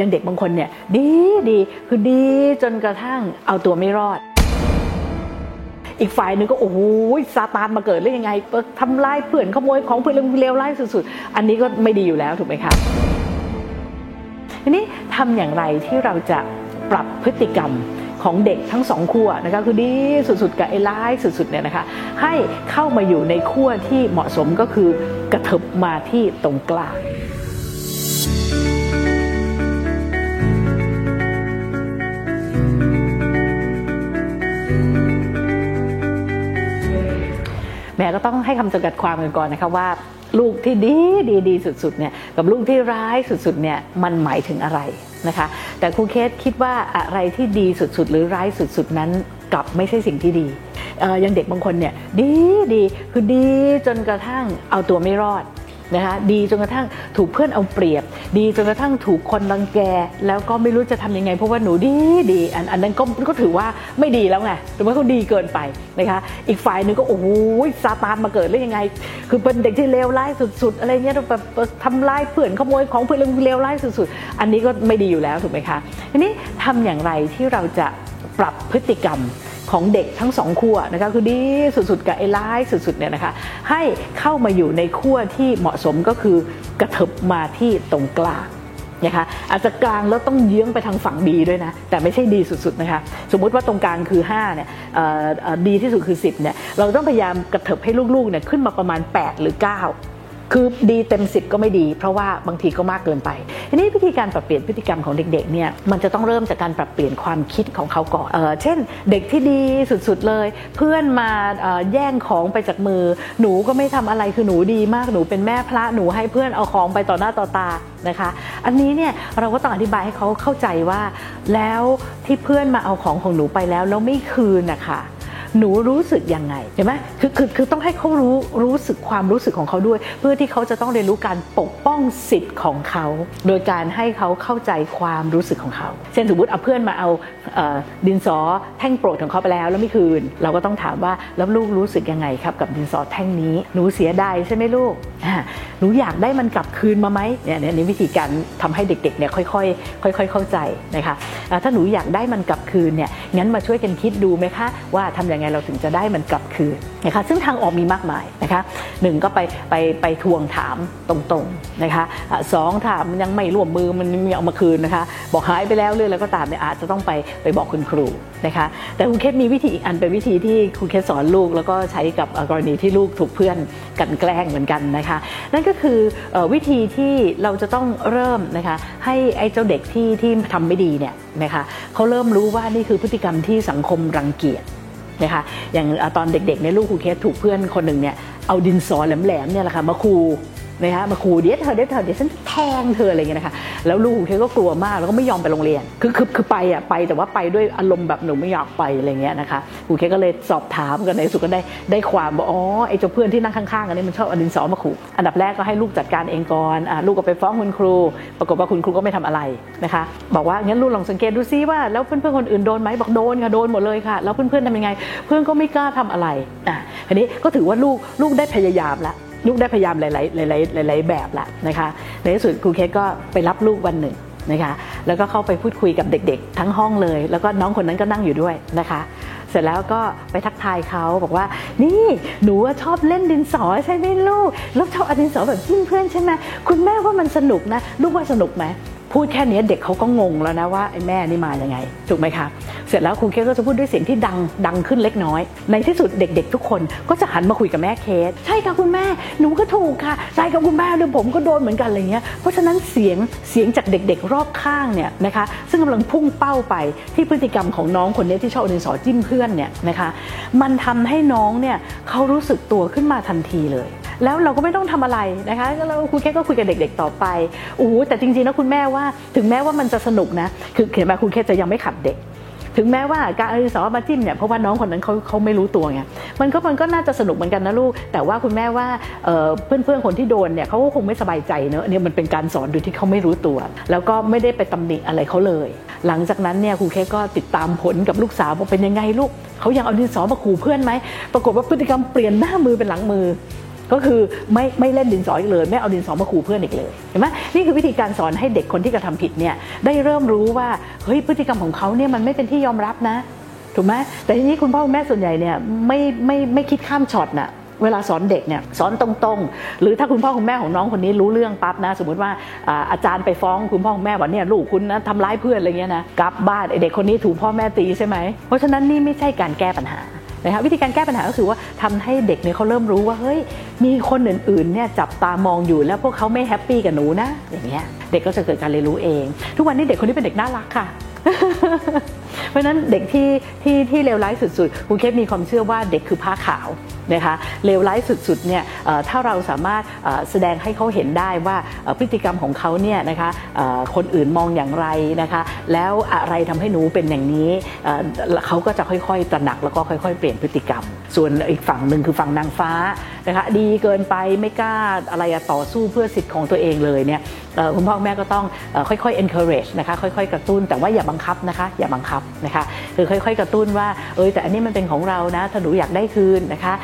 ย่างเด็กบางคนเนี่ยดีดีคือดีจนกระทั่งเอาตัวไม่รอด อีกฝ่ายหนึ่งก็โอ้โหซาตานมาเกิดได้ยังไงทำลายเพื่อนขโมยของเพื่อนเลวร้ายสุดๆ อันนี้ก็ไม่ดีอยู่แล้วถูกไหมคะทีนี้ทำอย่างไรที่เราจะปรับพฤติกรรมของเด็กทั้งสองขั้วนะคะคือดีสุดๆกับไอ้ร้ายสุดๆเนี่ยนะคะให้เข้ามาอยู่ในขั้วที่เหมาะสมก็คือกระเถิบมาที่ตรงกลาง แม่ก็ต้องให้คำจำกัดความกันก่อนนะคะว่า ลูกที่ดีดีดีสุดๆเนี่ยกับลูกที่ร้ายสุดๆเนี่ยมันหมายถึงอะไรนะคะ แต่ครูเคสคิดว่าอะไรที่ดีสุดๆ หรือร้ายสุดๆนั้นกลับไม่ใช่สิ่งที่ดีอย่างเด็กบางคนเนี่ยดีดีคือดีจนกระทั่งเอาตัวไม่รอด นะคะดีจนกระทั่งถูกเพื่อนเอาเปรียบ ดีจนกระทั่งถูกคนรังแก แล้วก็ไม่รู้จะทำยังไง เพราะว่าหนูดีดีอันอันนั้นก็ก็ถือว่าไม่ดีแล้วไงถือว่าเขาดีเกินไปนะคะอีกฝ่ายหนึ่งก็โอ้โหซาตานมาเกิดได้ยังไง คือเป็นเด็กที่เลวร้ายสุด ๆ อะไรเงี้ยแบบทำร้ายเพื่อนขโมยของเพื่อนเลวร้ายสุด ๆ อันนี้ก็ไม่ดีอยู่แล้วถูกไหมคะทีนี้ทำอย่างไรที่เราจะปรับพฤติกรรม ของเด็กทั้งสองขั้วนะคะคือดีสุดๆกับไอ้ร้ายสุดๆเนี่ยนะคะให้เข้ามาอยู่ในขั้วที่เหมาะสมก็คือกระเถิบมาที่ตรงกลางนะคะอาจจะกลางแล้วต้องเยื้องไปทางฝั่งดีด้วยนะ แต่ไม่ใช่ดีสุดๆนะคะสมมุติว่าตรงกลางคือ5เนี่ยดีที่สุดคือ 10เนี่ยเราต้องพยายามกระเถิบให้ลูกๆเนี่ยขึ้นมาประมาณ 8 หรือ 9 คือดีเต็มสิบก็ไม่ดี เพราะว่าบางทีก็มากเกินไปทีนี้วิธีการปรับเปลี่ยนพฤติกรรมของเด็กๆเนี่ยมันจะต้องเริ่มจากการปรับเปลี่ยนความคิดของเขาก่อนเออเช่น เด็กที่ดีสุดๆเลย เพื่อนมาแย่งของไปจากมือ หนูก็ไม่ทำอะไรคือหนูดีมากหนูเป็นแม่พระหนูให้เพื่อนเอาของไปต่อหน้าต่อตานะคะ อันนี้เนี่ยเราก็ต้องอธิบายให้เขาเข้าใจว่า แล้วที่เพื่อนมาเอาของของหนูไปแล้วแล้วไม่คืนนะคะ หนูรู้สึกยังไงเห็นไหมคือคือคือต้องให้เขารู้รู้สึกความรู้สึกของเขาด้วย เพื่อที่เขาจะต้องเรียนรู้การปกป้องสิทธิ์ของเขา โดยการให้เขาเข้าใจความรู้สึกของเขา เช่นสมมติเอาเพื่อนมาเอาดินสอแท่งโปรดของเขาไปแล้วแล้วไม่คืน เราก็ต้องถามว่าแล้วลูกรู้สึกยังไงครับกับดินสอแท่งนี้หนูเสียดายใช่ไหมลูกหนูอยากได้มันกลับคืนมาไหมเนี่ยนี่วิธีการทำให้เด็กๆเนี่ยค่อยๆค่อย ๆ เข้าใจนะคะถ้าหนูอยากได้มันกลับคืนเนี่ยงั้นมาช่วยกันคิดดูไหมคะว่าทำอย่างไงเราถึงจะได้มันกลับคืนนะคะซึ่งทางออกมีมากมายนะคะหนึ่งก็ไปไปไปทวงถามตรงๆนะคะสองถามยังไม่ร่วมมือมันไม่เอามาคืนนะคะบอกหายไปแล้วเรื่องแล้วก็ตามเนี่ยอาจจะต้องไปไปบอกคุณครูนะคะแต่คุณเคสมีวิธีอีกอันเป็นวิธีที่คุณเคสสอนลูก แล้วก็ใช้กับกรณีที่ลูกถูกเพื่อนกันแกล้งเหมือนกันนะคะนั่นก็คือวิธีที่เราจะต้องเริ่มนะคะให้ไอ้เจ้าเด็กที่ที่ทำไม่ดีเนี่ยนะคะเขาเริ่มรู้ว่านี่คือพฤติกรรมที่สังคมรังเกียจ นะคะอย่างตอนเด็กๆในลูกครูเคสถูกเพื่อนคนหนึ่งเนี่ยเอาดินสอแหลมๆเนี่ยแหละค่ะมาคู นะคะมาขู่เดี๋ยวเธอเดี๋ยวเธอเดี๋ยวฉันแทงเธออะไรเงี้ยนะคะแล้วลูกเคก็กลัวมากแล้วก็ไม่ยอมไปโรงเรียนคือคือคือไปอะไปแต่ว่าไปด้วยอารมณ์แบบหนูไม่อยากไปอะไรเงี้ยนะคะครูเคก็เลยสอบถามกันในสุดก็ได้ได้ความบอกอ๋อไอ้เจ้าเพื่อนที่นั่งข้างๆกันนี่มันชอบอดินสอมาขู่อันดับแรกก็ให้ลูกจัดการเองก่อนอ่าลูกก็ไปฟ้องคุณครู ปรากฏว่าคุณครูก็ไม่ทำอะไรนะคะ บอกว่างั้นลูกลองสังเกตดูซิว่าแล้วเพื่อนๆคนอื่นโดนไหมบอกโดนค่ะโดนหมดเลยค่ะแล้วเพื่อนๆทำยังไง เพื่อนก็ไม่กล้าทำอะไรอะทีนี้ก็ถือว่าลูกลูกได้พยายามแล้ว ลูกได้พยายามหลายๆหลายๆหลายๆแบบละนะคะในที่สุดครูเคสก็ไปรับลูกวันหนึ่งนะคะแล้วก็เข้าไปพูดคุยกับเด็กๆ ทั้งห้องเลย แล้วก็น้องคนนั้นก็นั่งอยู่ด้วยนะคะเสร็จแล้วก็ไปทักทายเขาบอกว่า นี่หนูชอบเล่นดินสอใช่ไหมลูกแล้วชอบอดินสอแบบเพื่อนใช่ไหมคุณแม่ว่ามันสนุกนะ ลูกว่าสนุกไหม พูดแค่นี้เด็กเขาก็งงแล้วนะว่าไอ้แม่นี่มาอย่างไง ถูกไหมคะเสร็จแล้วครูเคสก็จะพูดด้วยเสียงที่ดังดังขึ้นเล็กน้อย ในที่สุดเด็ก ๆ ทุกคนก็จะหันมาคุยกับแม่เคส ใช่ค่ะคุณแม่หนูก็ถูกค่ะใช่ค่ะคุณแม่เดี๋ยวผมก็โดนเหมือนกันอะไรเงี้ยเพราะฉะนั้นเสียงเสียงจากเด็ก ๆ รอบข้างเนี่ยนะคะซึ่งกำลังพุ่งเป้าไปที่พฤติกรรมของน้องคนนี้ที่ชอบดินสอจิ้มเพื่อนเนี่ยนะคะมันทำให้น้องเนี่ยเขารู้สึกตัวขึ้นมาทันทีเลย แล้วเราก็ไม่ต้องทำอะไรนะคะแล้วครูแค่ก็คุยกับเด็ก ๆ ต่อไปโอ้แต่จริงๆนะคุณแม่ว่าถึงแม้ว่ามันจะสนุกนะคือเขียนมาครูแค่จะยังไม่ขัดเด็กถึงแม้ว่าการอดิสอมาจิ้มเนี่ยเพราะว่าน้องคนนั้นเขาเขาไม่รู้ตัวไงมันก็มันก็น่าจะสนุกเหมือนกันนะลูก แต่ว่าคุณแม่ว่าเพื่อนเพื่อนคนที่โดนเนี่ยเขาก็คงไม่สบายใจเนอะเนี่ยมันเป็นการสอนโดยที่เขาไม่รู้ตัว แล้วก็ไม่ได้ไปตำหนิอะไรเขาเลย หลังจากนั้นเนี่ยครูเคก็ติดตามผลกับลูกสาวว่าเป็นยังไงลูกเขายังเอาดินสอมาขู่เพื่อนไหมปรากฏว่าพฤติกรรมเปลี่ยนหน้ามือเป็นหลังมือ ก็คือไม่ไม่เล่นดินสออีกเลย ไม่เอาดินสอมาขู่เพื่อนอีกเลยเห็นไหมนี่คือวิธีการสอนให้เด็กคนที่กระทำผิดเนี่ยได้เริ่มรู้ว่าเฮ้ยพฤติกรรมของเขาเนี่ยมันไม่เป็นที่ยอมรับนะถูกไหมแต่ทีนี้คุณพ่อคุณแม่ส่วนใหญ่เนี่ยไม่ไม่ไม่คิดข้ามช็อตน่ะเวลาสอนเด็กเนี่ยสอนตรงๆ หรือถ้าคุณพ่อคุณแม่ของน้องคนนี้รู้เรื่องปั๊บนะ สมมติว่าอาจารย์ไปฟ้องคุณพ่อคุณแม่ว่าเนี่ยลูกคุณนะทำร้ายเพื่อนอะไรเงี้ยนะกลับบ้านเด็กคนนี้ถูกพ่อแม่ตีใช่ไหมเพราะฉะนั้นนี่ไม่ใช่การแก้ปัญหา นะคะวิธีการแก้ปัญหาก็คือว่าทำให้เด็กเนี่ยเขาเริ่มรู้ว่าเฮ้ยมีคนอื่นๆเนี่ยจับตามองอยู่แล้วพวกเขาไม่ happy กับหนูนะอย่างเงี้ยเด็กก็จะเกิดการเรียนรู้เอง ทุกวันนี้เด็กคนนี้เป็นเด็กน่ารักค่ะเพราะฉะนั้นเด็กที่ที่ที่เลวร้ายสุดๆคุณเคสมีความเชื่อว่าเด็กคือผ้าขาว นะคะเลวร้ายสุดๆเนี่ยถ้าเราสามารถแสดงให้เขาเห็นได้ว่าพฤติกรรมของเขาเนี่ยนะคะคนอื่นมองอย่างไรนะคะแล้วอะไรทำให้หนูเป็นอย่างนี้เเขาก็จะค่อยๆตระหนักแล้วก็ค่อย ๆ เปลี่ยนพฤติกรรม ส่วนอีกฝั่งหนึ่งคือฝั่งนางฟ้า นะคะดีเกินไปไม่กล้าอะไรต่อสู้เพื่อสิทธิ์ของตัวเองเลยเนี่ยคุณพ่อแม่ก็ต้องค่อยๆ encourage นะคะค่อยๆ กระตุ้นแต่ว่าอย่าบังคับนะคะอย่าบังคับนะคะคือค่อยๆ กระตุ้นว่าเออแต่อันนี้มันเป็นของเรานะถ้าหนูอยากได้คืนนะคะ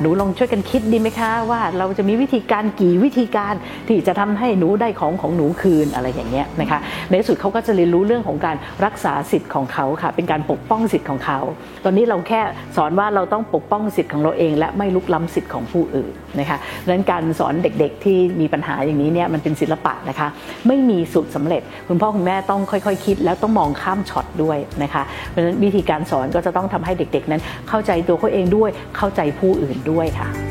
หนูลองช่วยกันคิดดีไหมคะว่าเราจะมีวิธีการกี่วิธีการที่จะทำให้หนูได้ของของหนูคืนอะไรอย่างเงี้ยนะคะในที่สุดเขาก็จะเรียนรู้เรื่องของการรักษาสิทธิ์ของเขาค่ะเป็นการปกป้องสิทธิ์ของเขา ตอนนี้เราแค่สอนว่าเราต้องปกป้องสิทธิ์ของเราเอง และไม่ลุกล้ำสิทธิ์ของผู้อื่นนะคะดังนั้นการสอนเด็กๆที่มีปัญหาอย่างนี้เนี่ยมันเป็นศิลปะนะคะ ไม่มีสูตรสำเร็จ คุณพ่อคุณแม่ต้องค่อยๆคิด แล้วต้องมองข้ามช็อตด้วยนะคะเพราะฉะนั้นวิธีการสอนก็จะต้องทำให้เด็กๆ นั้นเข้าใจตัวเขาเองด้วยเข้าใจผู้อื่นด้วยค่ะ